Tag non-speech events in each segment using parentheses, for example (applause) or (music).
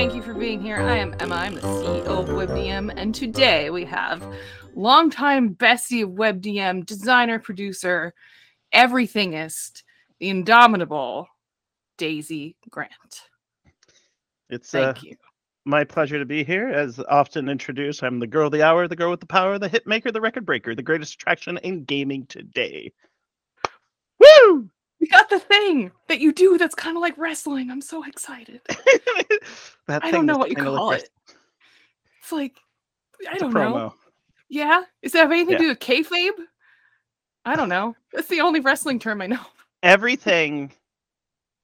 Thank you for being here. I am Emma. I'm the CEO of WebDM, and today we have longtime bestie of WebDM, designer, producer, everythingist, the indomitable Daisy Grant. It's uh, Thank you. my pleasure to be here. As often introduced, I'm the girl of the hour, the girl with the power, the hit maker, the record breaker, the greatest attraction in gaming today. Woo! We got the thing that you do that's kind of like wrestling. I'm so excited. (laughs) that I don't know what you call it. It's like, I it's don't know. Yeah? Does that have anything Yeah. to do with kayfabe? I don't know. That's the only wrestling term I know. Everything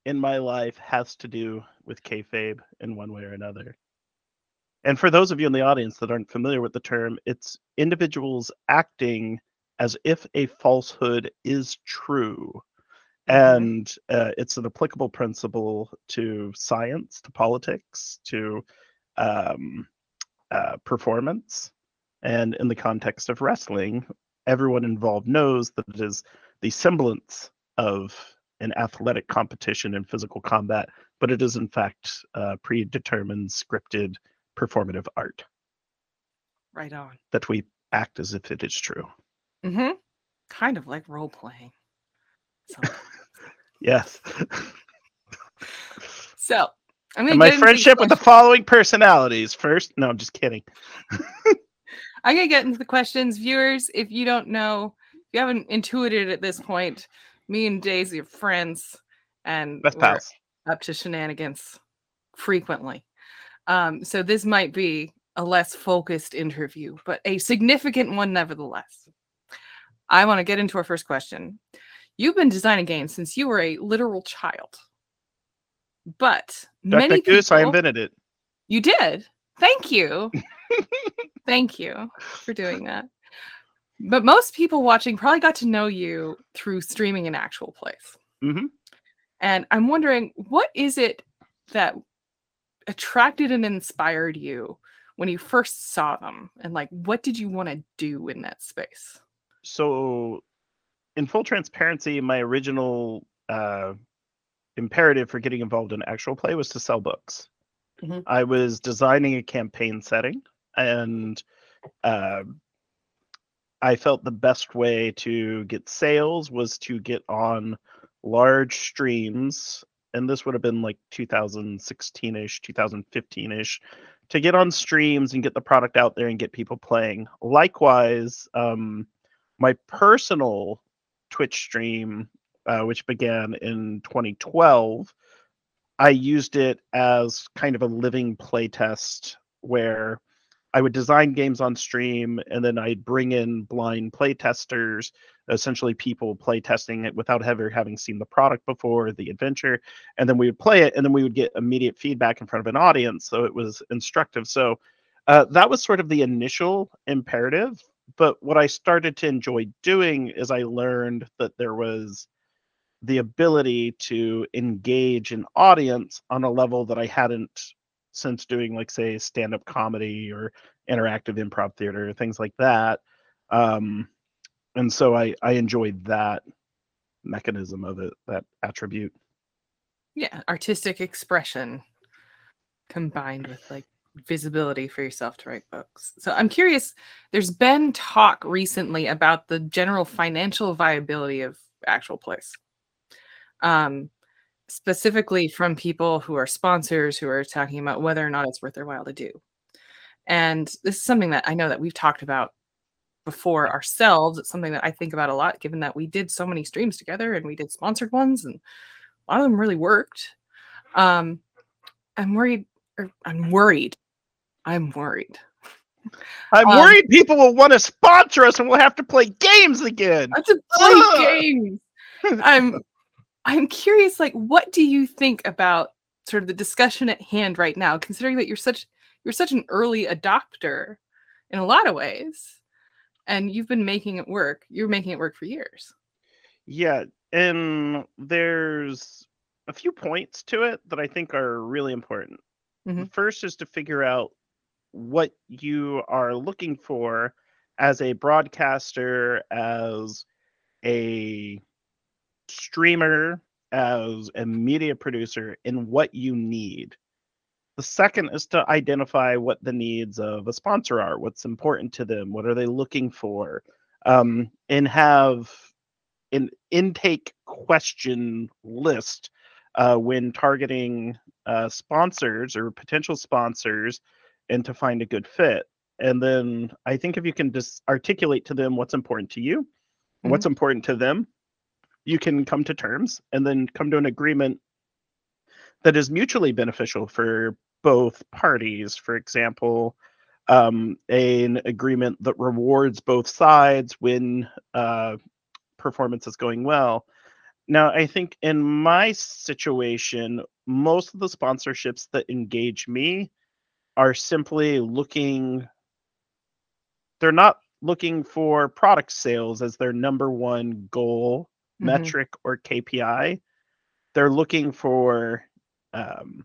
in my life has to do with kayfabe in one way or another. And for those of you in the audience that aren't familiar with the term, it's individuals acting as if a falsehood is true. Mhm. and uh, it's an applicable principle to science, to politics, to um, uh, performance, and in the context of wrestling, everyone involved knows that it is the semblance of an athletic competition in physical combat, but it is in fact uh, predetermined, scripted, performative art Right on. that we act as if it is true. Mm-hmm. Kind of like role playing. So, Yes. so I'm gonna my friendship with the following personalities. First, no, I'm just kidding. (laughs) I'm gonna get into the questions, viewers. If you don't know, if you haven't intuited at this point, me and Daisy are friends, and Best pals. up to shenanigans frequently. Um, so this might be a less focused interview, but a significant one nevertheless. I want to get into our first question. You've been designing games since you were a literal child, but many duck, goose, I invented it. you did. Thank you. (laughs) Thank you for doing that. But most people watching probably got to know you through streaming in actual plays. Mhm. And I'm wondering, what is it that attracted and inspired you when you first saw them? And like, what did you want to do in that space? So, in full transparency, my original uh, imperative for getting involved in actual play was to sell books. Mhm. I was designing a campaign setting, and uh, I felt the best way to get sales was to get on large streams, and this would have been like 2016 ish, 2015 ish, to get on streams and get the product out there and get people playing. Likewise, um, my personal Twitch stream, uh, which began in 2012, I used it as kind of a living playtest where I would design games on stream and then I'd bring in blind playtesters, essentially people playtesting it without ever having seen the product before, the adventure, and then we would play it and then we would get immediate feedback in front of an audience. So it was instructive. So uh, that was sort of the initial imperative. But what I started to enjoy doing is I learned that there was the ability to engage an audience on a level that I hadn't since doing like say stand-up comedy or interactive improv theater or things like that um and so i i enjoyed that mechanism of it that attribute. Yeah, artistic expression combined with like visibility for yourself to write books. So I'm curious, there's been talk recently about the general financial viability of actual plays. Um specifically from people who are sponsors who are talking about whether or not it's worth their while to do. And this is something that I know that we've talked about before ourselves. It's something that I think about a lot, given that we did so many streams together and we did sponsored ones, and a lot of them really worked. Um, I'm worried. Or I'm worried. I'm worried. i'm Um, worried people will want to sponsor us and we'll have to play games again have to play Ugh. games. (laughs) I'm I'm curious, like, what do you think about sort of the discussion at hand right now, considering that you're such you're such an early adopter in a lot of ways, and you've been making it work. You're making it work for years. Yeah, and there's a few points to it that I think are really important. The Mhm. first is to figure out what you are looking for as a broadcaster, as a streamer, as a media producer, and what you need. The second is to identify what the needs of a sponsor are, what's important to them, what are they looking for, um, and have an intake question list uh, when targeting uh, sponsors or potential sponsors and to find a good fit. And then I think if you can just articulate to them what's important to you, mm-hmm. what's important to them, you can come to terms and then come to an agreement that is mutually beneficial for both parties. For example, um, an agreement that rewards both sides when uh, performance is going well. Now, I think in my situation, most of the sponsorships that engage me are simply looking, they're not looking for product sales as their number one goal, mm-hmm. metric, or KPI. They're looking for, um,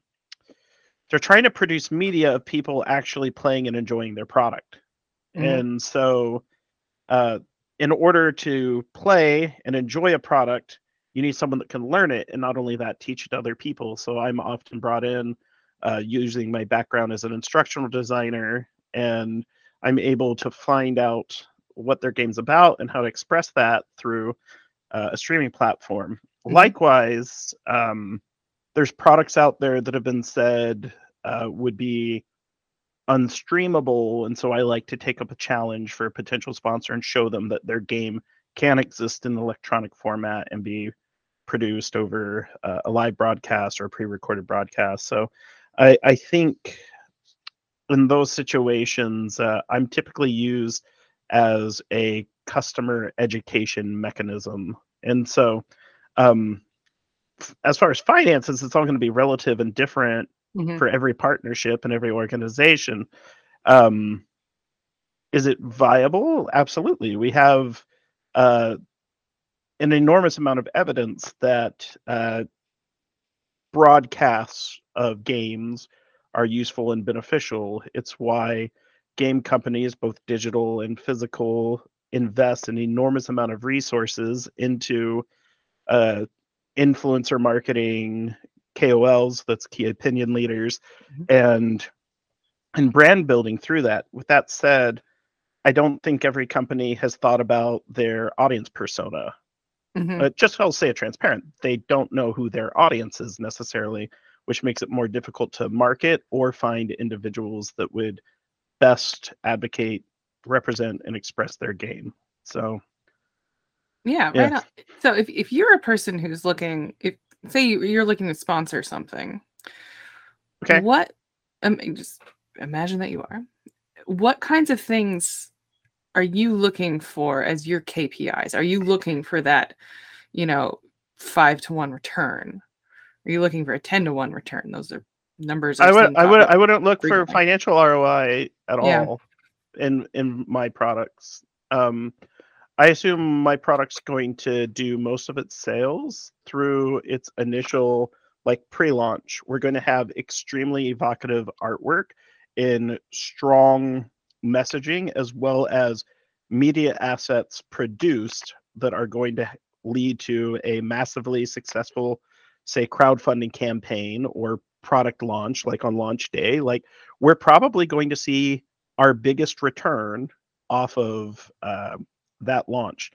they're trying to produce media of people actually playing and enjoying their product. Mm-hmm. And so, uh, in order to play and enjoy a product, you need someone that can learn it and not only that teach it to other people so i'm often brought in uh, using my background as an instructional designer and i'm able to find out what their game's about and how to express that through uh, a streaming platform mm-hmm. likewise um, there's products out there that have been said uh, would be unstreamable and so i like to take up a challenge for a potential sponsor and show them that their game can exist in electronic format and be produced over uh, a live broadcast or a pre-recorded broadcast so i i think in those situations uh, i'm typically used as a customer education mechanism and so um, as far as finances it's all going to be relative and different mm-hmm. for every partnership and every organization. Um, is it viable? Absolutely. We have uh, an enormous amount of evidence that uh, broadcasts of games are useful and beneficial. It's why game companies, both digital and physical, invest an enormous amount of resources into uh, influencer marketing, KOLs, that's key opinion leaders, mm-hmm. and and brand building through that. With that said, I don't think every company has thought about their audience persona. Mm-hmm. Uh, just I'll say it transparent. They don't know who their audience is necessarily, which makes it more difficult to market or find individuals that would best advocate, represent, and express their game. So yeah, yeah. right So if, if you're a person who's looking, if say you're looking to sponsor something. Okay. What? Um, just imagine that you are. What kinds of things are you looking for as your KPIs? Are you looking for that, you know, five to one return? Are you looking for a ten to one return? Those are numbers. I would. I would. I wouldn't look for financial ROI at yeah. all in in my products. Um, I assume my product's going to do most of its sales through its initial like pre-launch. We're going to have extremely evocative artwork in strong messaging as well as media assets produced that are going to lead to a massively successful say crowdfunding campaign or product launch like on launch day like we're probably going to see our biggest return off of uh, that launch.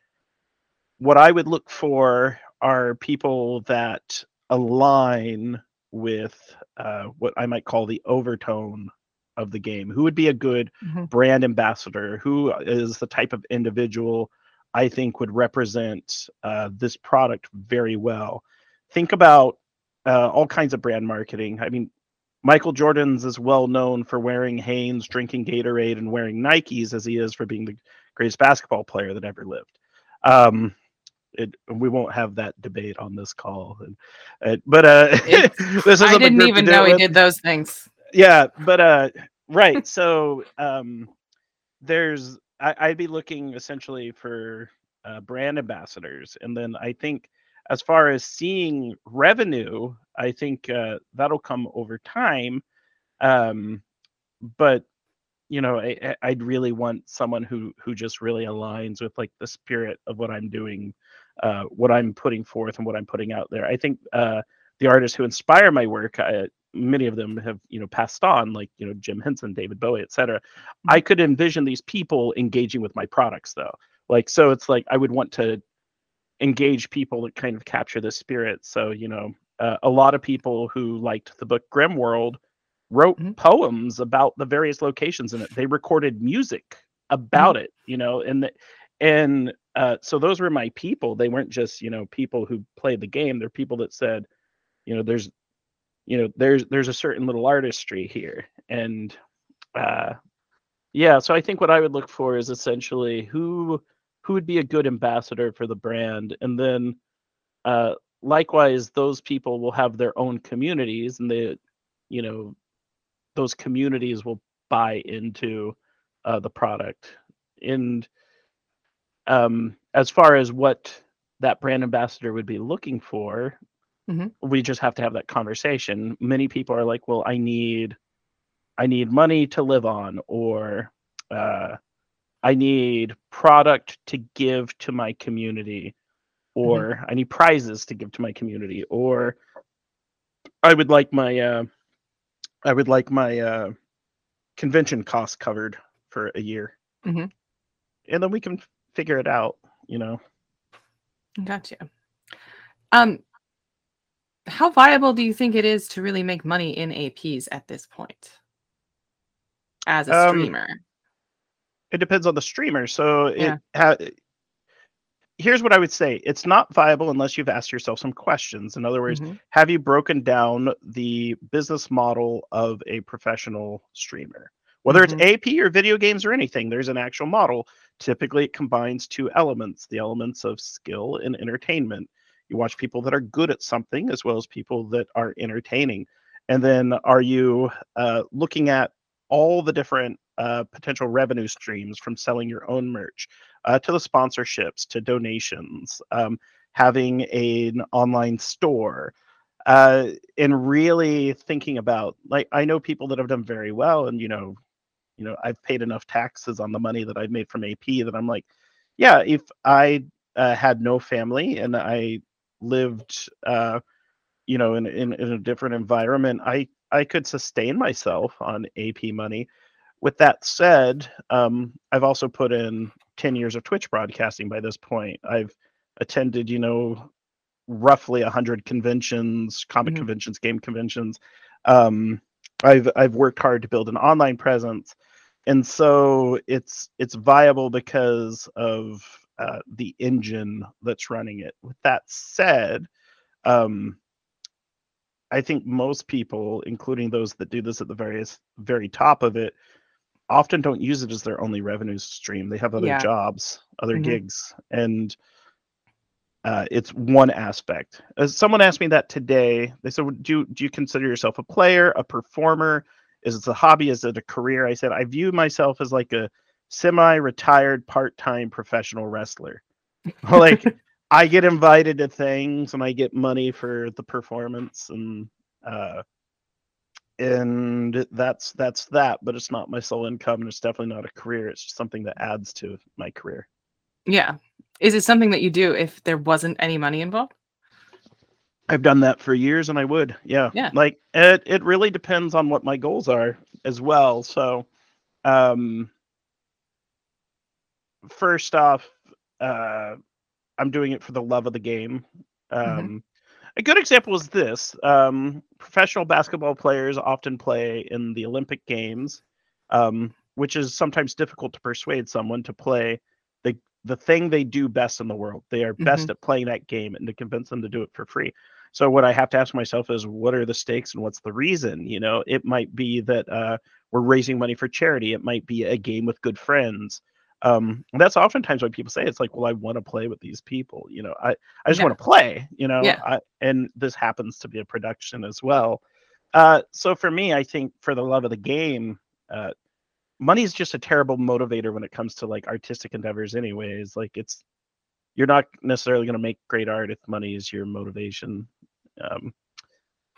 What I would look for are people that align with uh, what I might call the overtone of the game. Who would be a good mm-hmm. brand ambassador? Who is the type of individual I think would represent uh, this product very well? Think about uh, all kinds of brand marketing. I mean, Michael Jordan's as well known for wearing Hanes, drinking Gatorade, and wearing Nikes as he is for being the greatest basketball player that ever lived. Um, it, we won't have that debate on this call. And, uh, but uh, (laughs) this I didn't even know he did those things. Yeah, but uh, right. so um, there's I, would be looking essentially for uh, brand ambassadors, and then I think as far as seeing revenue, I think uh, that'll come over time. Um, but you know I, i'd really want someone who who just really aligns with like the spirit of what i'm doing uh what i'm putting forth and what i'm putting out there i think uh the artists who inspire my work I, many of them have you know passed on like you know jim henson david bowie etc Mm-hmm. i could envision these people engaging with my products though like so it's like i would want to engage people that kind of capture the spirit. So you know uh, a lot of people who liked the book grim world wrote Mhm. poems about the various locations in it. They recorded music about it you know and the, and uh, so those were my people. They weren't just you know people who played the game. They're people that said you know there's you know there's there's a certain little artistry here. And uh yeah so i think what i would look for is essentially who who would be a good ambassador for the brand. And then uh likewise those people will have their own communities and they you know those communities will buy into uh, the product. And um as far as what that brand ambassador would be looking for Mhm. we just have to have that conversation. Many people are like well i need i need money to live on or uh i need product to give to my community or i need prizes to give to my community or i would like my uh i would like my uh convention costs covered for a year Mhm. and then we can figure it out you know Gotcha. Um, how viable do you think it is to really make money in APs at this point as a Um, streamer? It depends on the streamer so it Yeah. ha- here's what i would say it's not viable unless you've asked yourself some questions in other words Mhm. have you broken down the business model of a professional streamer whether Mhm. it's ap or video games or anything there's an actual model typically it combines two elements the elements of skill and entertainment you watch people that are good at something as well as people that are entertaining and then are you uh, looking at all the different uh, potential revenue streams from selling your own merch uh, to the sponsorships to donations um, having an online store uh, and really thinking about like i know people that have done very well and you know you know i've paid enough taxes on the money that i've made from ap that i'm like yeah if i uh, had no family and i lived uh, you know in, in in a different environment i i could sustain myself on ap money with that said um i've also put in 10 years of twitch broadcasting by this point. I've attended you know roughly 100 conventions comic Mhm. conventions game conventions. Um i've i've worked hard to build an online presence. And so it's it's viable because of uh, the engine that's running it. With that said um i think most people including those that do this at the various very top of it often don't use it as their only revenue stream they have other Yeah. jobs other Mhm. gigs and uh, it's one aspect. As someone asked me that today, they said, "Do you, do you consider yourself a player, a performer? Is it a hobby? Is it a career?" I said, "I view myself as like a semi-retired, part-time professional wrestler. like (laughs) I get invited to things and I get money for the performance, and uh, and that's that's that. But it's not my sole income, and it's definitely not a career. It's just something that adds to my career." Yeah. Is it something that you do if there wasn't any money involved? I've done that for years and I would. Yeah. Yeah. Like it it really depends on what my goals are as well. So um first off, uh I'm doing it for the love of the game. Um Mhm. A good example is this. Um professional basketball players often play in the Olympic Games, um, which is sometimes difficult to persuade someone to play the the thing they do best in the world. They are best at playing that game and to convince them to do it for free. So what I have to ask myself is what are the stakes and what's the reason? You know, it might be that uh, we're raising money for charity. It might be a game with good friends. Um, that's oftentimes why people say it's like, well, I want to play with these people. You know, I I just Yeah. want to play. You know, Yeah. I, and this happens to be a production as well. Uh, so for me, I think for the love of the game, uh, money is just a terrible motivator when it comes to like artistic endeavors. Anyways, like it's you're not necessarily going to make great art if money is your motivation. Um,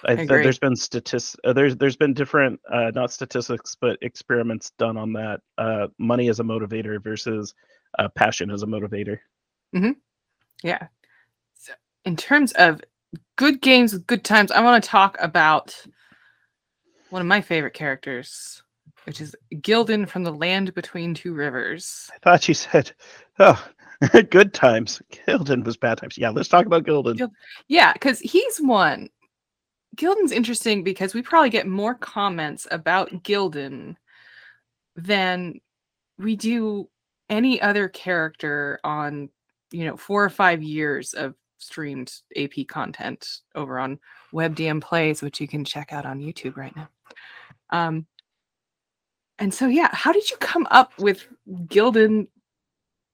I, agree. there's been statistics. Uh, there's there's been different, uh, not statistics, but experiments done on that. Uh, money as a motivator versus uh, passion as a motivator. Yeah. So in terms of good games with good times, I want to talk about one of my favorite characters, which is Gildan from the Land Between Two Rivers. I thought you said, "Oh, (laughs) good times." Gildan was bad times. Yeah, let's talk about Gildan. Yeah, because he's one. Gildan's interesting because we probably get more comments about Gildan than we do any other character on, you know, four or five years of streamed AP content over on WebDM Plays, which you can check out on YouTube right now. Um, and so, yeah, how did you come up with Gildan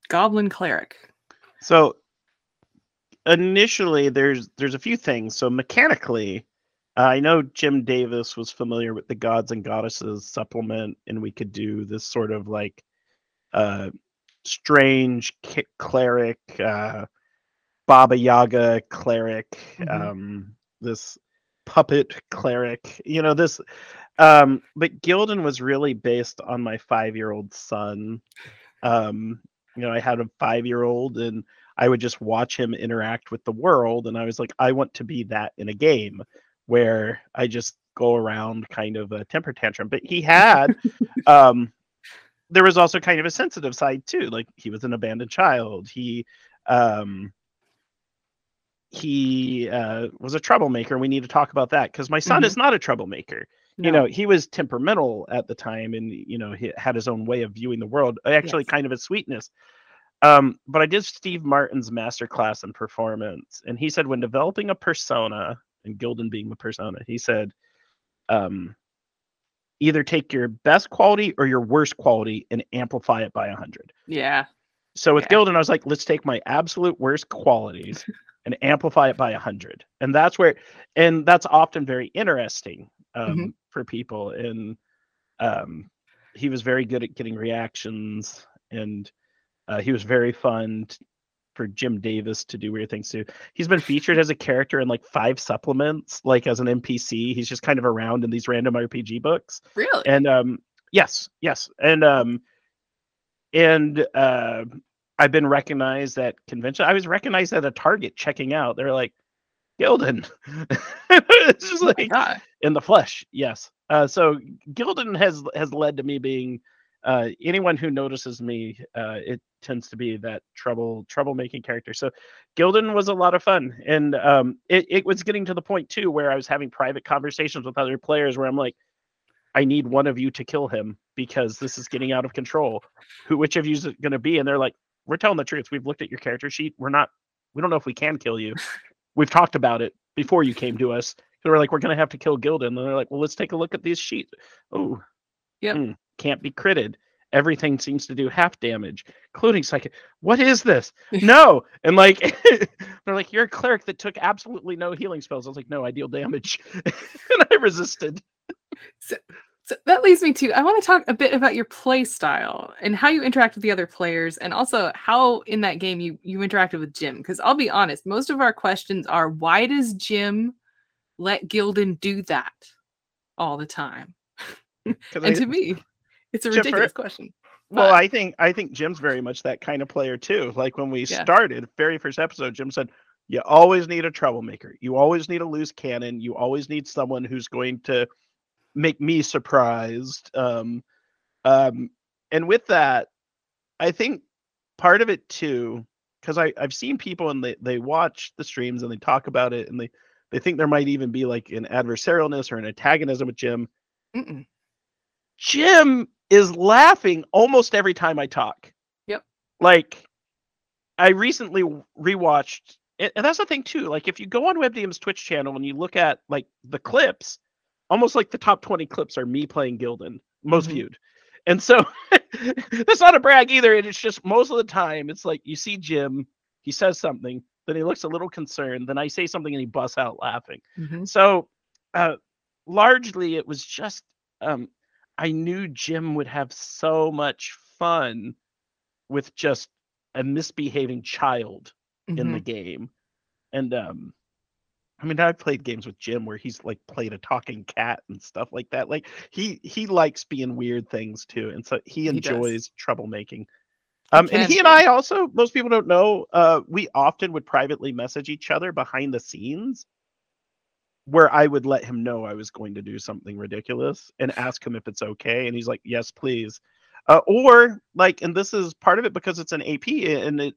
Goblin Cleric? So initially, there's there's a few things. So mechanically, I know Jim Davis was familiar with the Gods and Goddesses supplement, and we could do this sort of like uh, strange cleric, uh, Baba Yaga cleric, Mhm. um, this puppet cleric. You know this. Um, but Gildan was really based on my five-year-old son. Um, you know, I had a five-year-old, and I would just watch him interact with the world, and I was like, I want to be that in a game where I just go around kind of a temper tantrum. But he had, (laughs) um, there was also kind of a sensitive side too. Like he was an abandoned child. He, um, he uh, was a troublemaker. We need to talk about that because my son Mhm. is not a troublemaker you know he was temperamental at the time and you know he had his own way of viewing the world actually Yes. kind of a sweetness um but i did steve martin's masterclass in performance and he said when developing a persona and gildan being the persona he said um either take your best quality or your worst quality and amplify it by 100 yeah. so with Yeah. Gildan, I was like, let's take my absolute worst qualities (laughs) and amplify it by a hundred. And that's where, and that's often very interesting um, Mhm. for people. And um, he was very good at getting reactions, and uh, he was very fun for Jim Davis to do weird things too. He's been featured as a character in like five supplements, like as an NPC. He's just kind of around in these random RPG books Really? and um yes yes and um and uh i've been recognized at convention i was recognized at a target checking out they're like gildan (laughs) it's just Oh like God. in the flesh yes uh so gildan has has led to me being uh anyone who notices me uh it tends to be that trouble troublemaking character so gildan was a lot of fun and um it, it was getting to the point too where i was having private conversations with other players where i'm like I need one of you to kill him because this is getting out of control. Who, which of you is it going to be? And they're like, we're telling the truth. We've looked at your character sheet. We're not, we don't know if we can kill you. We've talked about it before you came to us. We're like, we're going to have to kill Gildan. And they're like, well, let's take a look at these sheets. Oh, Yep. hmm, can't be critted. Everything seems to do half damage, including psychic. What is this? (laughs) No. And like, (laughs) they're like, you're a cleric that took absolutely no healing spells. I was like, no, I deal damage. (laughs) and I resisted. So that leads me to I want to talk a bit about your play style and how you interact with the other players and also how in that game you you interacted with Jim because I'll be honest most of our questions are why does Jim let Gildan do that all the time? (laughs) And I- to me it's a ridiculous question. Well, But- I think I think Jim's very much that kind of player too. Like when we Yeah. started, very first episode, Jim said, "You always need a troublemaker. You always need a loose cannon. You always need someone who's going to make me surprised." Um, um, and with that, I think part of it too, because I I've seen people and they they watch the streams and they talk about it and they they think there might even be like an adversarialness or an antagonism with Jim. Mm-mm. Jim is laughing almost every time I talk. Yep. Like, I recently rewatched, and that's the thing too. Like, if you go on WebDM's Twitch channel and you look at like the clips, almost like the top twenty clips are me playing Gildan, most Mhm. viewed. And so (laughs) that's not a brag either. And it's just most of the time, it's like you see Jim, he says something, then he looks a little concerned, then I say something and he busts out laughing. Mhm. So, uh, largely, it was just um, I knew Jim would have so much fun with just a misbehaving child in the Mhm. game, and um, I mean, I've played games with Jim where he's like played a talking cat and stuff like that. Like he he likes being weird things too, and so he He enjoys troublemaking. Um, and he and. I also, most people don't know, uh, we often would privately message each other behind the scenes where I would let him know I was going to do something ridiculous and ask him if it's okay, and he's like, "Yes, please." Uh, or like, and this is part of it because it's an AP and it,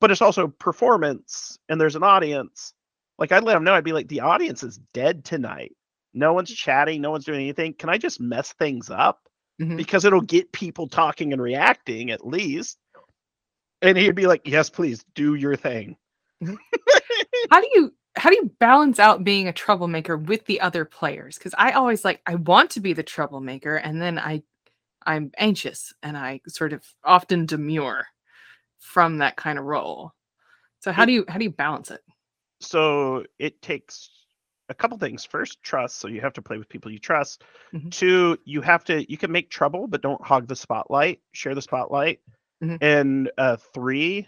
but it's also performance and there's an audience. Like I'd let him know, I'd be like, the audience is dead tonight. No one's chatting, no one's doing anything. Can I just mess things up? Mhm. Because it'll get people talking and reacting at least. And he'd be like, Yes, please do your thing. (laughs) How do you how do you balance out being a troublemaker with the other players? Because I always like I want to be the troublemaker, and then I I'm anxious and I sort of often demur from that kind of role. So how do you how do you balance it? so it takes a couple things. First, trust. So you have to play with people you trust. Mhm. Two, you have to you can make trouble, but don't hog the spotlight. Share the spotlight. Mhm. And uh, three,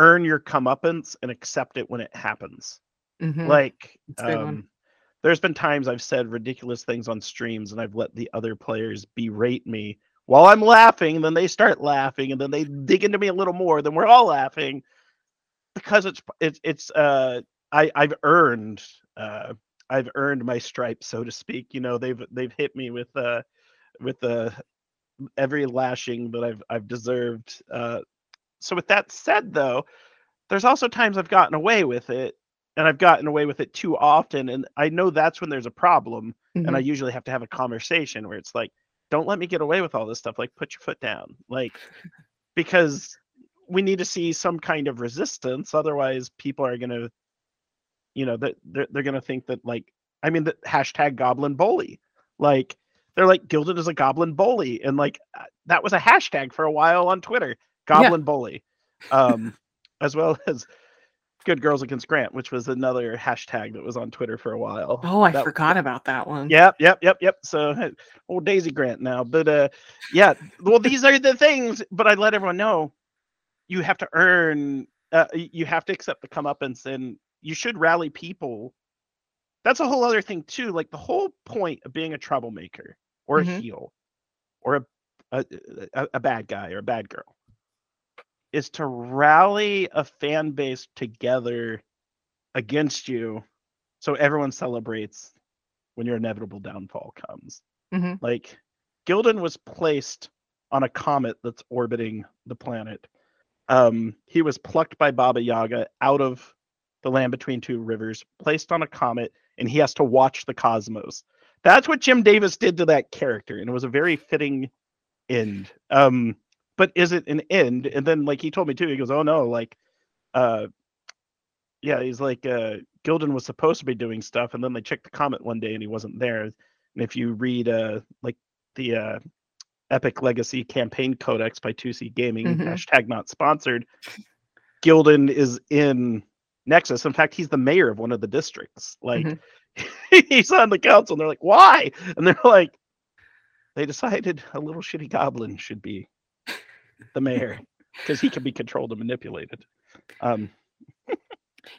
earn your comeuppance and accept it when it happens. Mhm. Like, That's a good one. um, there's been times I've said ridiculous things on streams, and I've let the other players berate me while I'm laughing. And then they start laughing, and then they dig into me a little more. Then we're all laughing because it's it's it's uh I I've earned uh I've earned my stripes, so to speak. You know, they've they've hit me with uh with the every lashing that I've I've deserved. Uh, so with that said, though, there's also times I've gotten away with it, and I've gotten away with it too often, and I know that's when there's a problem, and I Mhm. usually have to have a conversation where it's like, don't let me get away with all this stuff. Like, put your foot down, like, because we need to see some kind of resistance. Otherwise, people are gonna, you know, that they're, they're gonna think that like, I mean, the hashtag Goblin Bully, like, they're like Gildan as a Goblin Bully, and like uh, that was a hashtag for a while on Twitter, Goblin Bully, um, (laughs) as well as Good Girls Against Grant, which was another hashtag that was on Twitter for a while. Oh, I That- forgot about that one. Yep, yep, yep, yep. So old Daisy Grant now. But uh yeah, well these are the things, but I let everyone know you have to earn uh, you have to accept the comeuppance and you should rally people. That's a whole other thing too. Like the whole point of being a troublemaker or a heel or a a a bad guy or a bad girl is to rally a fan base together against you so everyone celebrates when your inevitable downfall comes. Mhm. Like Gildan was placed on a comet that's orbiting the planet. Um, he was plucked by Baba Yaga out of the land between two rivers, placed on a comet, and he has to watch the cosmos. That's what Jim Davis did to that character, and it was a very fitting end. Um, but is it an end? And then, like he told me too, he goes, "Oh no, like, uh, yeah, he's like, uh, Gildan was supposed to be doing stuff, and then they checked the comet one day and he wasn't there. And if you read, uh, like the uh, Epic Legacy Campaign Codex by 2C Gaming, Mhm. hashtag not sponsored, Gildan is in Nexus. In fact, he's the mayor of one of the districts. Like, Mhm. he's on the council, and they're like, "Why?" And they're like, "They decided a little shitty goblin should be the mayor because he can be controlled and manipulated." Um,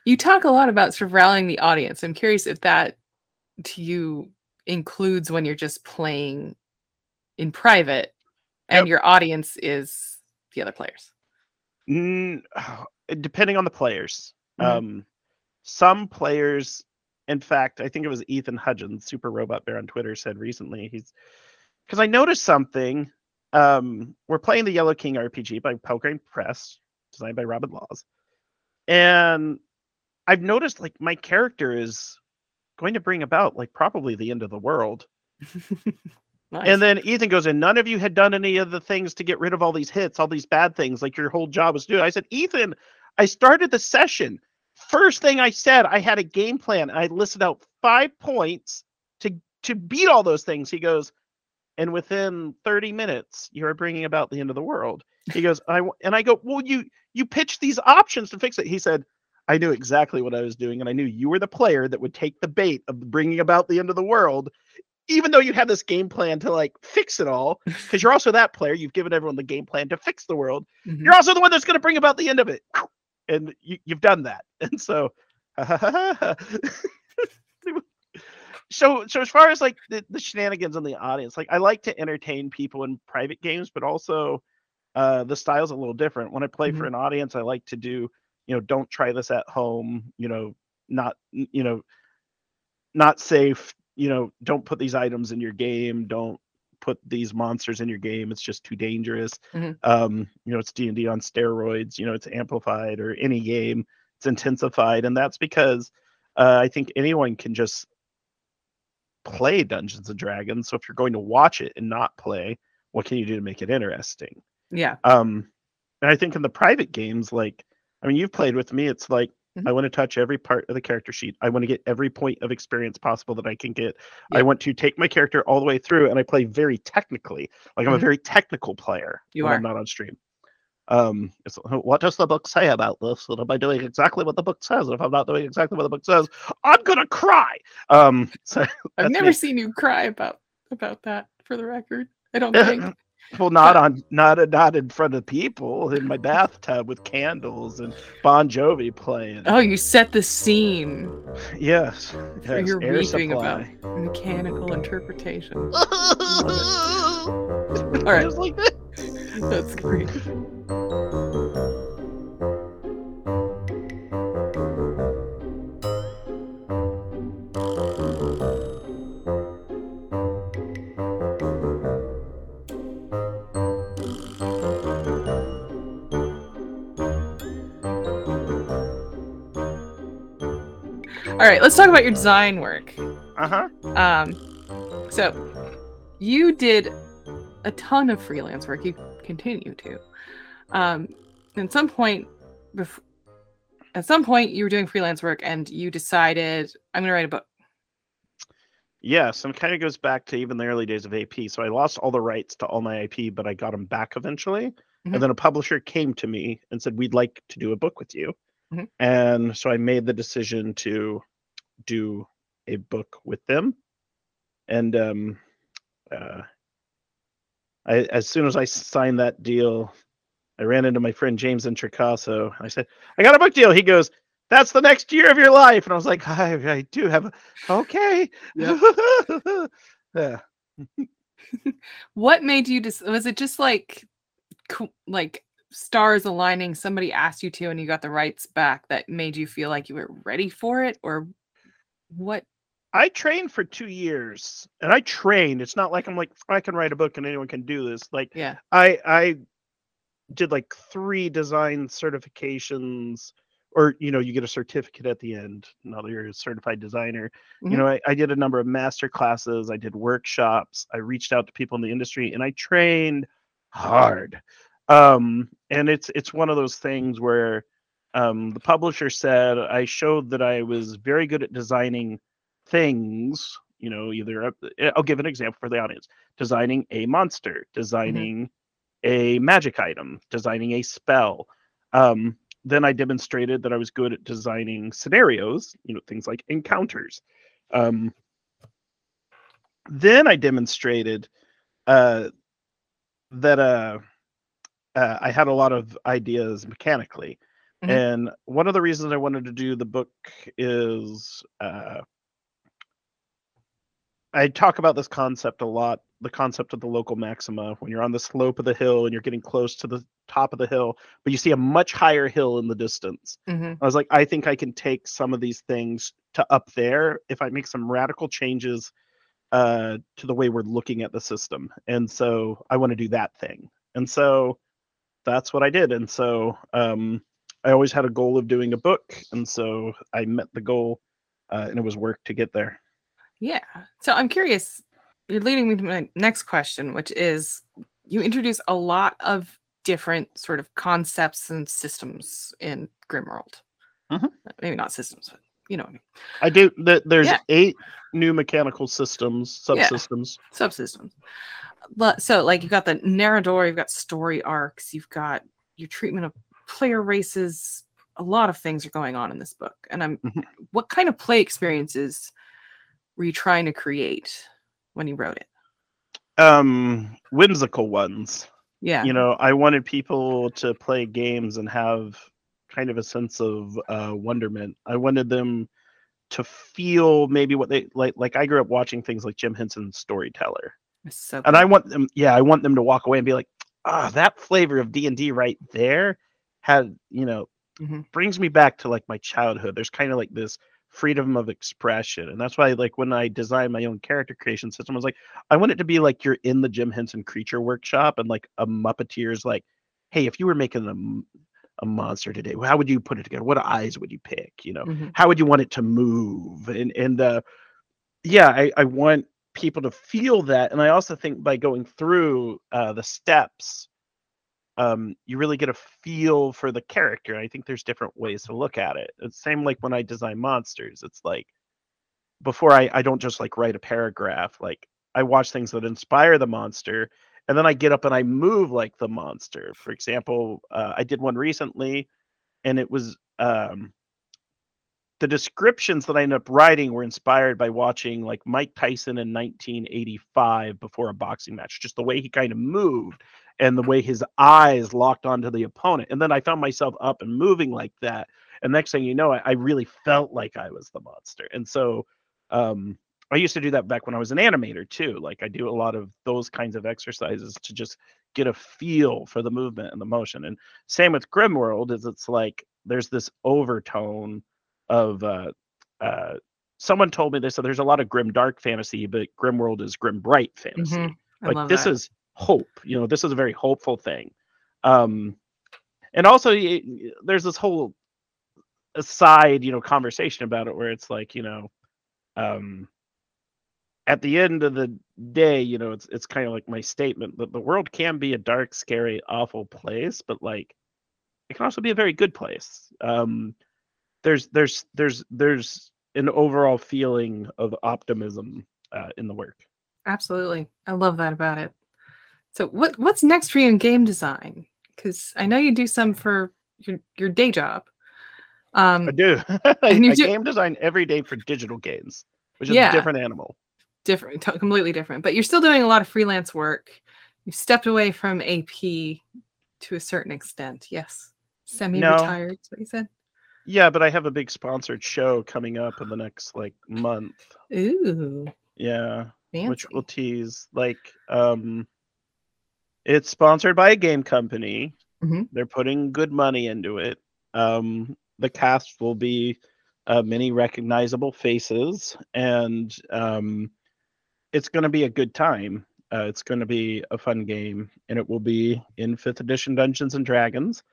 You talk a lot about sort of rallying the audience. I'm curious if that to you includes when you're just playing in private and Yep. your audience is the other players. Mm, depending on the players. Mhm. Um, some players, in fact, I think it was Ethan Hudgens, Super Robot Bear on Twitter, said recently he's because I noticed something. Um, we're playing the Yellow King RPG by Pelgrane Press, designed by Robin Laws, and I've noticed like my character is going to bring about like probably the end of the world. (laughs) Nice. And then Ethan goes, and none of you had done any of the things to get rid of all these hits, all these bad things, like your whole job was to do. I said, Ethan, I started the session. First thing I said, I had a game plan. I listed out five points to to beat all those things. He goes, and within 30 minutes, you are bringing about the end of the world. He (laughs) goes, i and I go, well, you you pitched these options to fix it. He said, I knew exactly what I was doing, and I knew you were the player that would take the bait of bringing about the end of the world even though you have this game plan to like fix it all, because you're also that player, you've given everyone the game plan to fix the world. Mhm. You're also the one that's going to bring about the end of it, (laughs) and you, you've done that. And so, (laughs) so so as far as like the, the shenanigans in the audience, like I like to entertain people in private games, but also uh, the style's a little different. When I play for Mhm. an audience, I like to do, you know, don't try this at home. You know, not you know not safe you know don't put these items in your game don't put these monsters in your game it's just too dangerous Mhm. um you know it's d&d on steroids you know it's amplified or any game it's intensified and that's because uh, i think anyone can just play dungeons and dragons so if you're going to watch it and not play what can you do to make it interesting Yeah. um and i think in the private games like i mean you've played with me it's like Mhm. i want to touch every part of the character sheet i want to get every point of experience possible that i can get i want to take my character all the way through and i play very technically like i'm a Mhm. very technical player You are. i'm not on stream um it's, what does the book say about this and am i doing exactly what the book says and if i'm not doing exactly what the book says i'm gonna cry um (laughs) so I've never me. seen you cry about about that for the record. I don't think. (laughs) Well, not on not not in front of people in my bathtub with candles and Bon Jovi playing. Oh, you set the scene yes, for yes, your air weeping about supply. mechanical interpretation. (laughs) All right. Like that. That's great. All right, let's talk about your design work. Uh-huh. Um, so you did a ton of freelance work. You continue to. Um, at some point, bef- at some point, you were doing freelance work, and you decided, "I'm going to write a book." Yes, and it kind of goes back to even the early days of AP. So I lost all the rights to all my IP, but I got them back eventually. Mhm. And then a publisher came to me and said, "We'd like to do a book with you." Mhm. And so I made the decision to do a book with them. And um, uh, I, as soon as I signed that deal, I ran into my friend James Introcaso. I said, "I got a book deal." He goes, "That's the next year of your life." And I was like, "I, I do have a (laughs) okay." (laughs) yeah. (laughs) What made you just? Was it just like, like stars aligning? Somebody asked you to, and you got the rights back. That made you feel like you were ready for it, or what? I trained for two years, and I trained. It's not like I'm like I can write a book and anyone can do this. Like Yeah. I I did like three design certifications, or you know, you get a certificate at the end. Now that you're a certified designer, Mhm. you know, I, I did a number of master classes. I did workshops. I reached out to people in the industry, and I trained hard. Um, and it's it's one of those things where um, the publisher said I showed that I was very good at designing things. You know, either a- I'll give an example for the audience: designing a monster, designing a magic item, designing a spell. Um, then I demonstrated that I was good at designing scenarios, you know, things like encounters. Um, then I demonstrated uh, that uh, uh, I had a lot of ideas mechanically. Mhm. And one of the reasons I wanted to do the book is uh, I talk about this concept a lot the concept of the local maxima when you're on the slope of the hill and you're getting close to the top of the hill, but you see a much higher hill in the distance. Mhm. I was like, I think I can take some of these things to up there if I make some radical changes uh, to the way we're looking at the system. And so I want to do that thing. And so that's what I did. And so um, I always had a goal of doing a book. And so I met the goal uh, and it was work to get there. Yeah. So I'm curious. You're leading me to my next question, which is you introduce a lot of different sort of concepts and systems in Grimworld. Mhm. Maybe not systems, but you know what I mean. I do. th- There's Yeah. eight new mechanical systems, Yeah. subsystems. Subsystems. But- So, like, you've got the Narrador, you've got story arcs, you've got your treatment of player races. A lot of things are going on in this book. And I'm, Mhm. what kind of play experiences were you trying to create when you wrote it? Um, whimsical ones. Yeah. you know i wanted people to play games and have kind of a sense of uh, wonderment i wanted them to feel maybe what they like like i grew up watching things like jim henson's storyteller so and i want them yeah i want them to walk away and be like ah that flavor of d&d right there had you know Mhm. brings me back to like my childhood there's kind of like this freedom of expression. And that's why like when I designed my own character creation system, I was like, I want it to be like you're in the Jim Henson creature workshop and like a Muppeteer's like, hey, if you were making a, a monster today, how would you put it together? What eyes would you pick? You know, Mhm. how would you want it to move? And and uh yeah, I, I want people to feel that. And I also think by going through uh the steps, um, you really get a feel for the character. I think there's different ways to look at it. It's same like when I design monsters. It's like before I, I don't just like write a paragraph. Like I watch things that inspire the monster, and then I get up and I move like the monster. For example, uh, I did one recently, and it was um, the descriptions that I ended up writing were inspired by watching like Mike Tyson in 1985 before a boxing match. Just the way he kind of moved and the way his eyes locked onto the opponent. And then I found myself up and moving like that. And next thing you know, I, I really felt like I was the monster. And so um, I used to do that back when I was an animator too. Like I do a lot of those kinds of exercises to just get a feel for the movement and the motion. And same with Grimworld is it's like there's this overtone of uh uh someone told me this so there's a lot of grim dark fantasy but grimworld is grim bright fantasy Mhm. Like this is hope you know this is a very hopeful thing um and also y- there's this whole aside you know conversation about it where it's like you know um at the end of the day you know it's it's kind of like my statement that the world can be a dark scary awful place but like it can also be a very good place um there's there's there's there's an overall feeling of optimism uh, in the work Absolutely. I love that about it. So what what's next for you in game design? Because I know you do some for your your day job. Um i do (laughs) I, And you do- game design every day for digital games which is Yeah. a different animal different completely different. But you're still doing a lot of freelance work. You stepped away from AP to a certain extent. Yes. Semi-retired, is what you said. yeah but i have a big sponsored show coming up in the next like month Ooh. yeah Fancy. which will tease like um it's sponsored by a game company. Mhm. they're putting good money into it. Um the cast will be uh, many recognizable faces and um it's going to be a good time. Uh, it's going to be a fun game and it will be in fifth edition dungeons and dragons.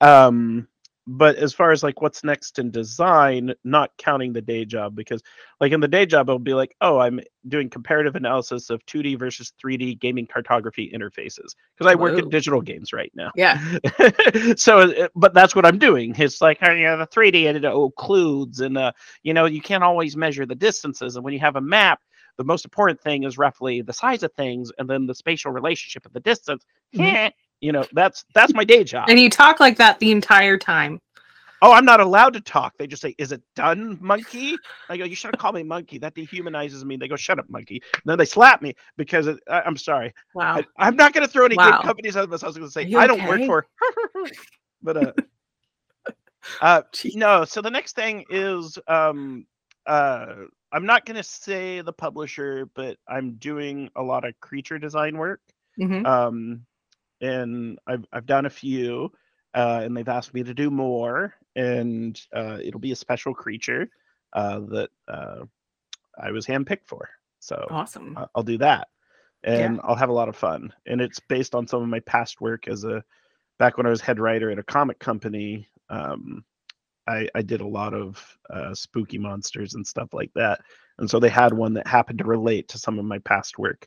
Um but as far as like what's next in design not counting the day job because like in the day job it'll be like oh i'm doing comparative analysis of 2d versus 3d gaming cartography interfaces because i work Whoa. at digital games right now Yeah. (laughs) so uh, but that's what i'm doing it's like uh, you know the 3d and it occludes and uh you know you can't always measure the distances and when you have a map the most important thing is roughly the size of things and then the spatial relationship of the distance Mhm. You know that's that's my day job. And you talk like that the entire time. oh i'm not allowed to talk. They just say is it done monkey? I go you shouldn't call me monkey. That dehumanizes me. They go shut up monkey. And then they slap me because it, I, i'm sorry. Wow. I, i'm not going to throw any Wow. companies out of this i was going to say i don't work for (laughs) but uh uh no so the next thing is um uh i'm not going to say the publisher but i'm doing a lot of creature design work. Mhm. um and i've i've done a few uh and they've asked me to do more and uh it'll be a special creature uh that uh i was handpicked for so Awesome. I'll do that, Yeah. and I'll have a lot of fun. And it's based on some of my past work as a back when I was head writer at a comic company. Um, I, I did a lot of uh, spooky monsters and stuff like that, and so they had one that happened to relate to some of my past work.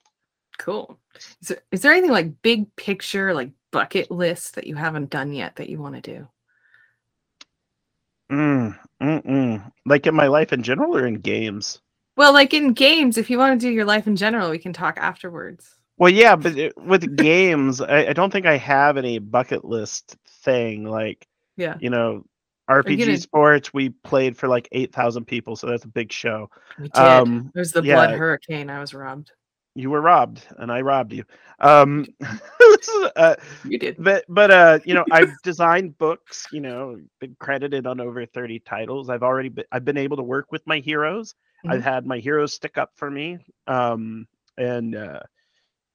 Cool. Is there, is there anything like big picture, like bucket list that you haven't done yet that you want to do? Mm, mm-mm. Like in my life in general, or in games. Well, like in games, if you want to do your life in general, we can talk afterwards. Well, yeah, but it, with games, I, I don't think I have any bucket list thing like Yeah. you know RPG gonna- sports. We played for like eight thousand people, so that's a big show. We did. Um, it was the yeah. blood hurricane. I was robbed. You were robbed, and I robbed you. Um, (laughs) uh, You did. but but uh, you know, I've (laughs) designed books. You know, been credited on over thirty titles. I've already been, I've been able to work with my heroes. I've had my heroes stick up for me. Um, and uh,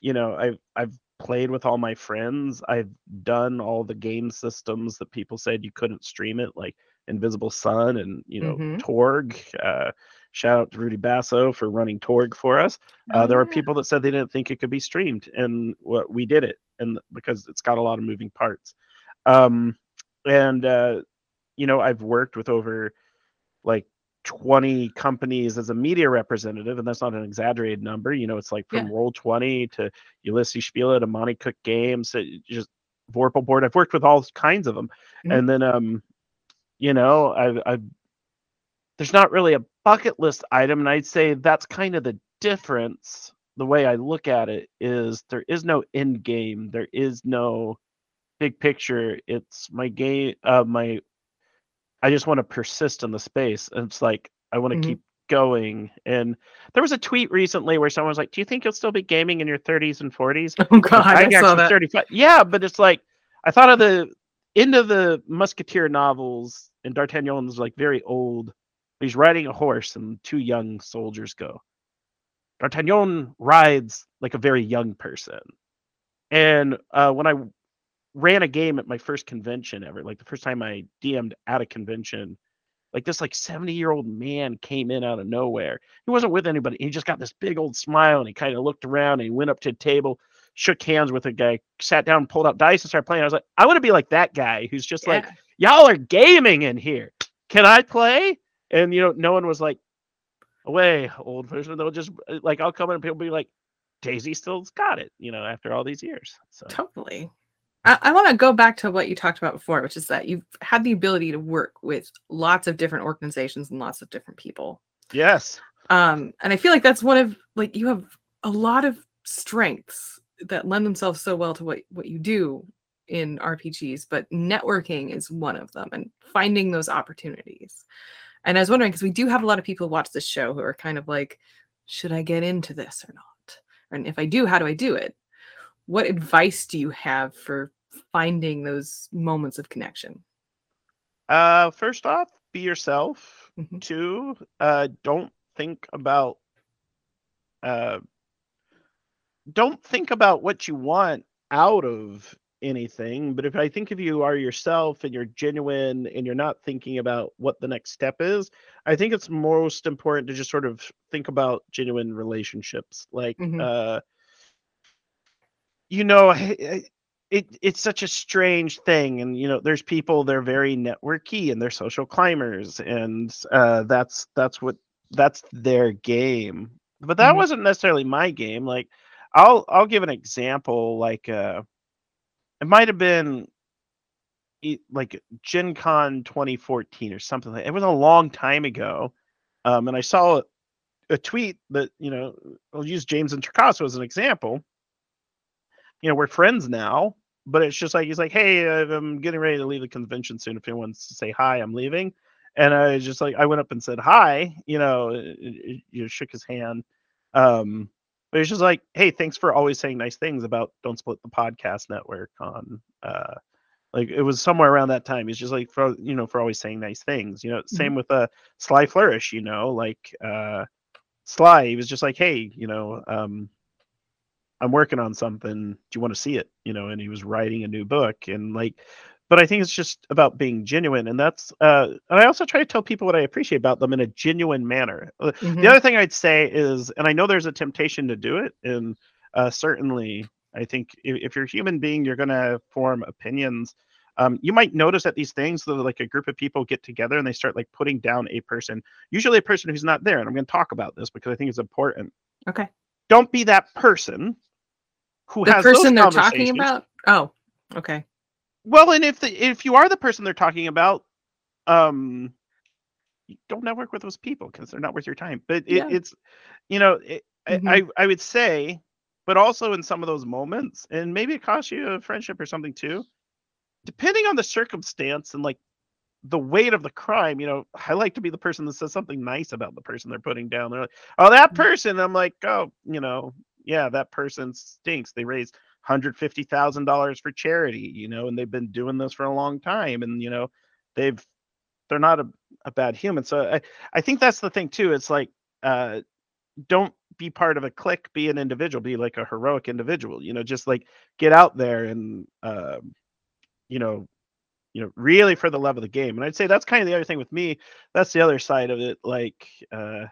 you know, I've I've played with all my friends. I've done all the game systems that people said you couldn't stream it, like Invisible Sun and you know Mhm. Torg. Uh, shout out to Rudy Basso for running Torg for us. Uh, Oh, there were people that said they didn't think it could be streamed, and what we did it, and because it's got a lot of moving parts. Um, and uh, you know, I've worked with over like 20 companies as a media representative, and that's not an exaggerated number. You know, it's like from Yeah. Roll 20 to Ulisses Spiele to Monte Cook Games, to just Vorpal Board. I've worked with all kinds of them, Mhm. and then um, you know, I've, I've there's not really a bucket list item, and I'd say that's kind of the difference. The way I look at it is there is no end game, there is no big picture. It's my game, uh, my I just want to persist in the space. And it's like I want to Mhm. keep going. And there was a tweet recently where someone was like, "Do you think you'll still be gaming in your 30s and 40s?" Oh God, I, I'm saw that. 35. Yeah, but it's like I thought of the end of the Musketeer novels, and D'Artagnan is like very old. He's riding a horse, and two young soldiers go. D'Artagnan rides like a very young person. And uh, when I ran a game at my first convention ever, like the first time I DM'd at a convention, like this like 70 year old man came in out of nowhere. He wasn't with anybody. He just got this big old smile and he kind of looked around and he went up to a table, shook hands with a guy, sat down, pulled out dice and started playing. I was like, I want to be like that guy who's just like, y'all are gaming in here. Can I play? And you know, no one was like, away, old person. They'll just uh, like I'll come in and people be like, Daisy still's got it, you know, after all these years. So Totally. I, I want to go back to what you talked about before, which is that you've had the ability to work with lots of different organizations and lots of different people. yes. Um, and I feel like that's one of like you have a lot of strengths that lend themselves so well to what what you do in RPGs, but networking is one of them and finding those opportunities. And I was wondering because we do have a lot of people who watch this show who are kind of like, should I get into this or not? And if I do, how do I do it? What advice do you have for finding those moments of connection? Uh first off, be yourself. Mhm. Two, uh don't think about uh don't think about what you want out of anything but if i think if you are yourself and you're genuine and you're not thinking about what the next step is i think it's most important to just sort of think about genuine relationships like Mhm. uh you know I- it it's such a strange thing and you know there's people they're very networky and they're social climbers and uh that's that's what that's their game but that Mhm. wasn't necessarily my game like i'll i'll give an example like uh it might have been like gen con 2014 or something like it was a long time ago um and i saw a, tweet that you know i'll use James Introcaso as an example. You know we're friends now but it's just like he's like hey i'm getting ready to leave the convention soon if anyone wants to say hi i'm leaving. And i just like i went up and said hi you know you shook his hand um but it's just like hey thanks for always saying nice things about don't split the podcast network on uh like it was somewhere around that time he's just like for you know for always saying nice things you know same with uh sly flourish you know like uh sly he was just like hey you know um I'm working on something. Do you want to see it? You know, and he was writing a new book and like but I think it's just about being genuine and that's uh and I also try to tell people what I appreciate about them in a genuine manner. Uh, Mhm. The other thing I'd say is and I know there's a temptation to do it and uh certainly I think if, if you're a human being you're going to form opinions um, you might notice that these things that like a group of people get together and they start like putting down a person usually a person who's not there and i'm going to talk about this because i think it's important Okay. don't be that person who The has person they're talking about? Oh, okay. Well, and if the if you are the person they're talking about, um, don't network with those people because they're not worth your time. But it, yeah. it's, you know, eh, it, mm-hmm. I I would say, but also in some of those moments, and maybe it costs you a friendship or something too, depending on the circumstance and like the weight of the crime. You know, I like to be the person that says something nice about the person they're putting down. They're like, oh, that mm. person. I'm like, oh, you know, yeah, that person stinks. They raise $150,000 for charity, you know, and they've been doing this for a long time and you know, they've they're not a, a bad human. So I I think that's the thing too. It's like uh don't be part of a clique, be an individual, be like a heroic individual, you know, just like get out there and uh, you know, you know, really for the love of the game. And I'd say that's kind of the other thing with me. That's the other side of it like uh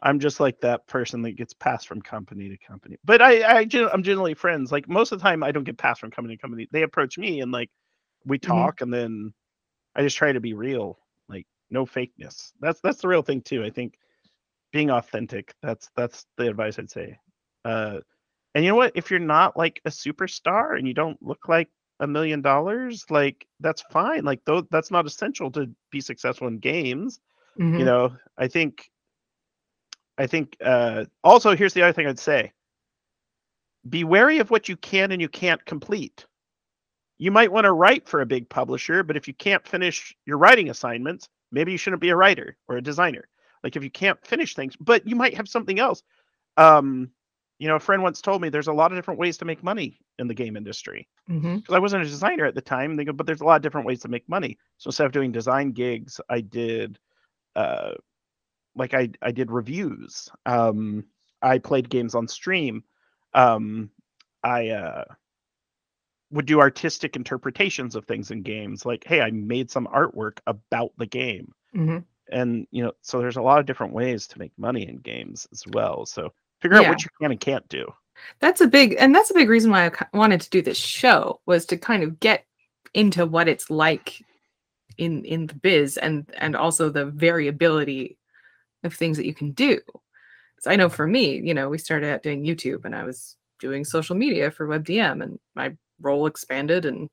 I'm just like that person that gets passed from company to company. But I, I I'm generally friends. Like most of the time, I don't get passed from company to company. They approach me and like we Mm-hmm. talk, and then I just try to be real, like no fakeness. That's that's the real thing too. I think being authentic. That's that's the advice I'd say. Uh, and you know what? If you're not like a superstar and you don't look like a million dollars, like that's fine. Like though that's not essential to be successful in games Mhm. you know i think i think uh also here's the other thing i'd say. Be wary of what you can and you can't complete. You might want to write for a big publisher but if you can't finish your writing assignments maybe you shouldn't be a writer or a designer. Like if you can't finish things but you might have something else. Um you know a friend once told me there's a lot of different ways to make money in the game industry. Because I wasn't a designer at the time. They go, but there's a lot of different ways to make money. So instead of doing design gigs, I did, uh, like I I did reviews. Um, I played games on stream. Um, I uh, would do artistic interpretations of things in games. Like, hey, I made some artwork about the game, Mhm. and you know, so there's a lot of different ways to make money in games as well. So figure out what you can and can't do. That's a big, and that's a big reason why I wanted to do this show was to kind of get into what it's like in in the biz and and also the variability of things that you can do. So I know for me, you know, we started out doing YouTube and I was doing social media for WebDM and my role expanded and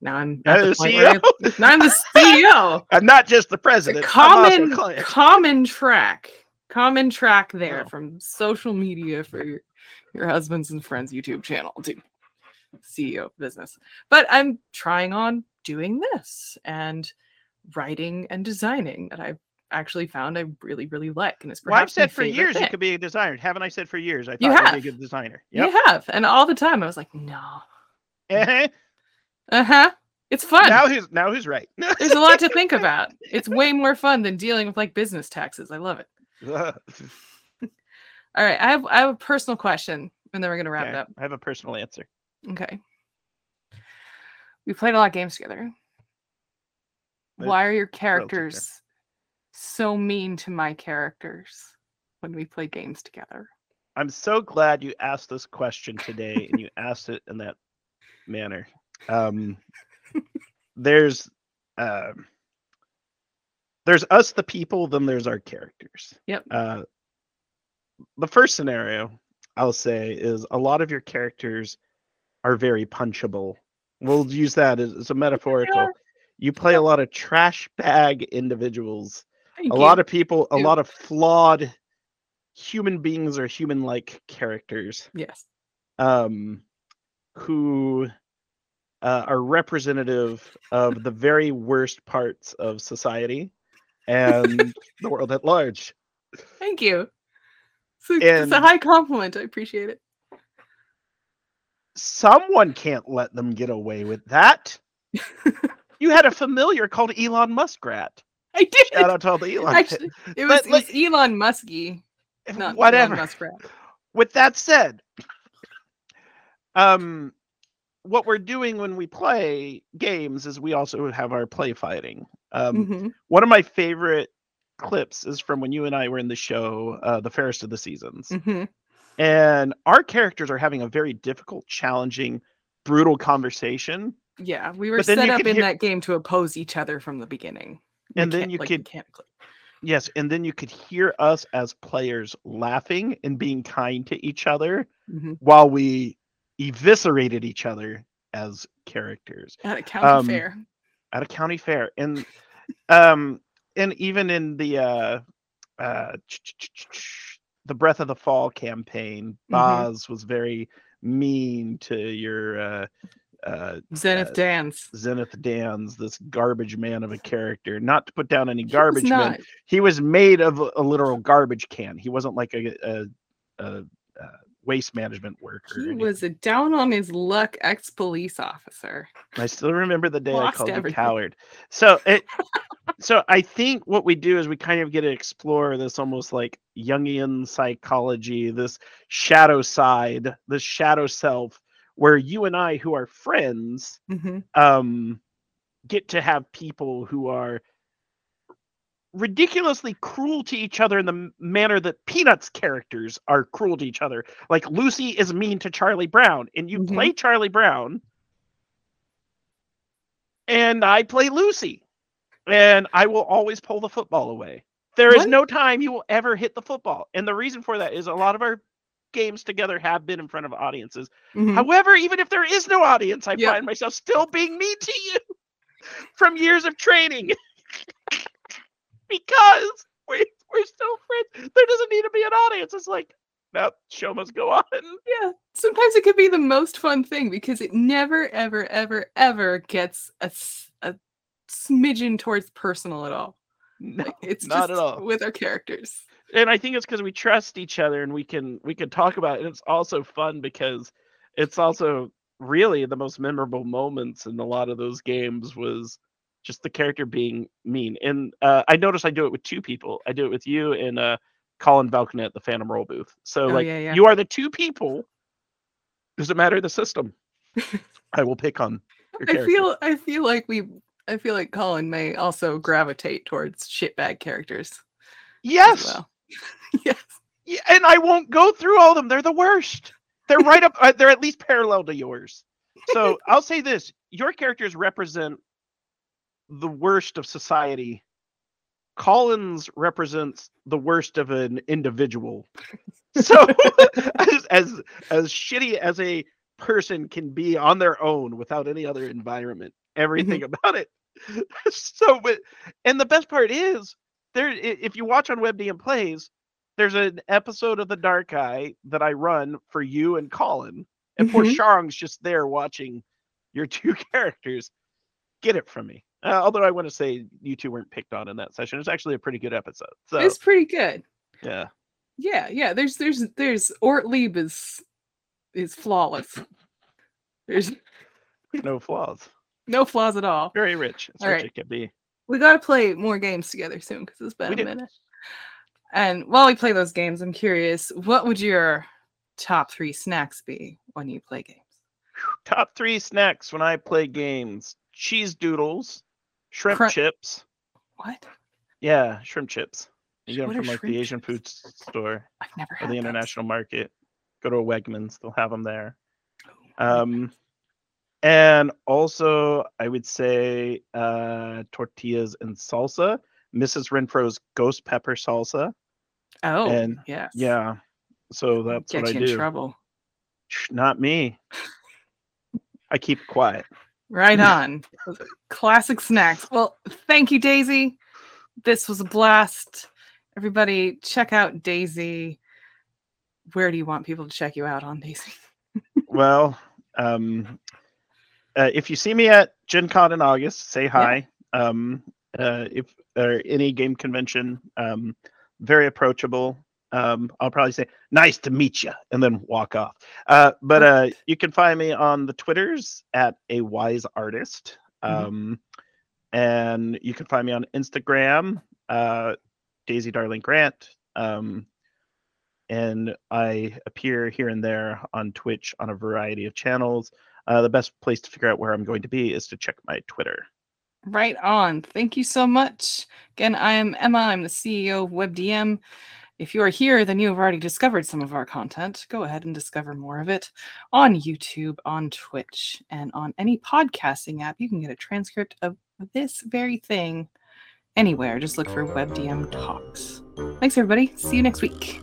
now I'm Now the the point where CEO. I- (laughs) now I'm the CEO. I'm (laughs) not just the president. A common common track common track there Oh. from social media for your, your husband's and friends youtube channel to ceo business but i'm trying on doing this and writing and designing that i've actually found i really really like and it's Well, I've said for years you could be a designer. Haven't I said for years I thought You you'd be a good designer? you have. And all the time i was like no. Eh-heh. uh-huh. It's fun. Now who's now who's right? there's a lot to think (laughs) about. It's way more fun than dealing with like business taxes. I love it. (laughs) All right. I have i have a personal question and then we're gonna wrap Okay, it up. I have a personal answer. Okay. We played a lot of games together. But Why are your characters so mean to my characters when we play games together? I'm so glad you asked this question today and you (laughs) asked it in that manner. Um, there's um, there's us the people, then there's our characters. Yep. Uh, the first scenario I'll say is a lot of your characters are very punchable. We'll use that as, as a (laughs) metaphorical. You play a lot of trash bag individuals Thank a you. lot of people a lot of flawed human beings or human like characters yes. um who uh, are representative of the very worst parts of society and (laughs) the world at large Thank you. It's a, it's a high compliment. I appreciate it. someone can't let them get away with that (laughs) you had a familiar called elon muskrat I did. shout out to all the elon Actually, it was, But, it was Elon Muskie, not whatever Elon Muskrat. with that said, um, what we're doing when we play games is we also have our play fighting. Um, Mhm. One of my favorite clips is from when you and I were in the show, uh, The Fairest of the Seasons, Mhm. and our characters are having a very difficult, challenging, brutal conversation. Yeah, we were set up in hear- that game to oppose each other from the beginning. And then you like, could- mechanically. Yes, and then you could hear us as players laughing and being kind to each other Mhm. while we eviscerated each other as characters. at a county Um, fair. at a county fair and um and even in the uh uh the breath of the fall campaign. Boz was very mean to your uh uh Zenith uh, Dance. Zenith Dan's this garbage man of a character not to put down any He garbage man he was made of a, a literal garbage can he wasn't like a, a, a, a waste management worker He was a down on his luck ex police officer. I still remember the day I called everything. coward. So it (laughs) so I think what we do is we kind of get to explore this almost like Jungian psychology, this shadow side, this shadow self, where you and I, who are friends, Mhm. um, get to have people who are ridiculously cruel to each other in the manner that Peanuts characters are cruel to each other. Like Lucy is mean to Charlie Brown, and you Mhm. play Charlie Brown, and I play Lucy, and I will always pull the football away. There is What? no time you will ever hit the football, and the reason for that is a lot of our games together have been in front of audiences. Mhm. However, even if there is no audience, I Yeah. find myself still being mean to you (laughs) from years of training (laughs) because we, we're still friends. There doesn't need to be an audience. It's like, no, show must go on. Yeah, sometimes it could be the most fun thing because it never, ever, ever, ever gets a smidgen towards personal at all. No, Like, it's not just at all. with our characters. And I think it's because we trust each other and we can we can talk about it. And it's also fun because it's also really the most memorable moments in a lot of those games was just the character being mean. And uh, I notice I do it with two people. I do it with you and uh, Colin Balcony at the Phantom Roll booth. So Oh, like yeah, yeah. you are the two people. Doesn't matter the system. (laughs) I will pick on I feel, I feel like we, I feel like Colin may also gravitate towards shitbag characters yes. well. (laughs) yes. Yeah, and I won't go through all of them. They're the worst. They're right up. Uh, they're at least parallel to yours. So (laughs) I'll say this: your characters represent the worst of society. Collins represents the worst of an individual. (laughs) So as, as as shitty as a person can be on their own without any other environment, everything about it. So, but and the best part is there. If you watch on WebDM plays, there's an episode of The Dark Eye that I run for you and Colin, and poor Mhm. Sharng's just there watching your (laughs) two characters. Get it from me. Uh, although I want to say you two weren't picked on in that session. It's actually a pretty good episode. So It's pretty good. yeah, Yeah, yeah. There's, there's, there's Ortlieb is, is flawless. (laughs) There's no flaws. no flaws at all. Very rich. As All rich right. it can be. We got to play more games together soon because it's been We a do. minute. And while we play those games, I'm curious, what would your top three snacks be when you play games? Top three snacks when I play games: cheese doodles, shrimp Crun- chips. What? Yeah, shrimp chips. You get them from like the Asian chips? food store I've never or the those. international market. Go to a Wegmans; they'll have them there. Oh, Um, and also I would say uh, tortillas and salsa. Mrs. Renfro's ghost pepper salsa. oh, and- yes. Yeah, so that's Get what I you in do. trouble. Not me. I keep quiet. Right (laughs) on. Classic snacks. Well, thank you, Daisy. This was a blast. Everybody, check out Daisy. Where do you want people to check you out on, Daisy? (laughs) well, um, uh, if you see me at Gen Con in August, say hi. Um, uh, if or any game convention, um, very approachable. Um, I'll probably say nice to meet you and then walk off. Uh, but uh, you can find me on the Twitters at a wise artist. Mhm. Um, and you can find me on Instagram, uh, Daisy Darling Grant. Um, and I appear here and there on Twitch on a variety of channels. Uh, the best place to figure out where I'm going to be is to check my Twitter. Right on. Thank you so much. Again, I am Emma. I'm the CEO of WebDM. If you are here, then you have already discovered some of our content. Go ahead and discover more of it on YouTube, on Twitch, and on any podcasting app. You can get a transcript of this very thing anywhere. Just look for WebDM Talks. Thanks, everybody. See you next week.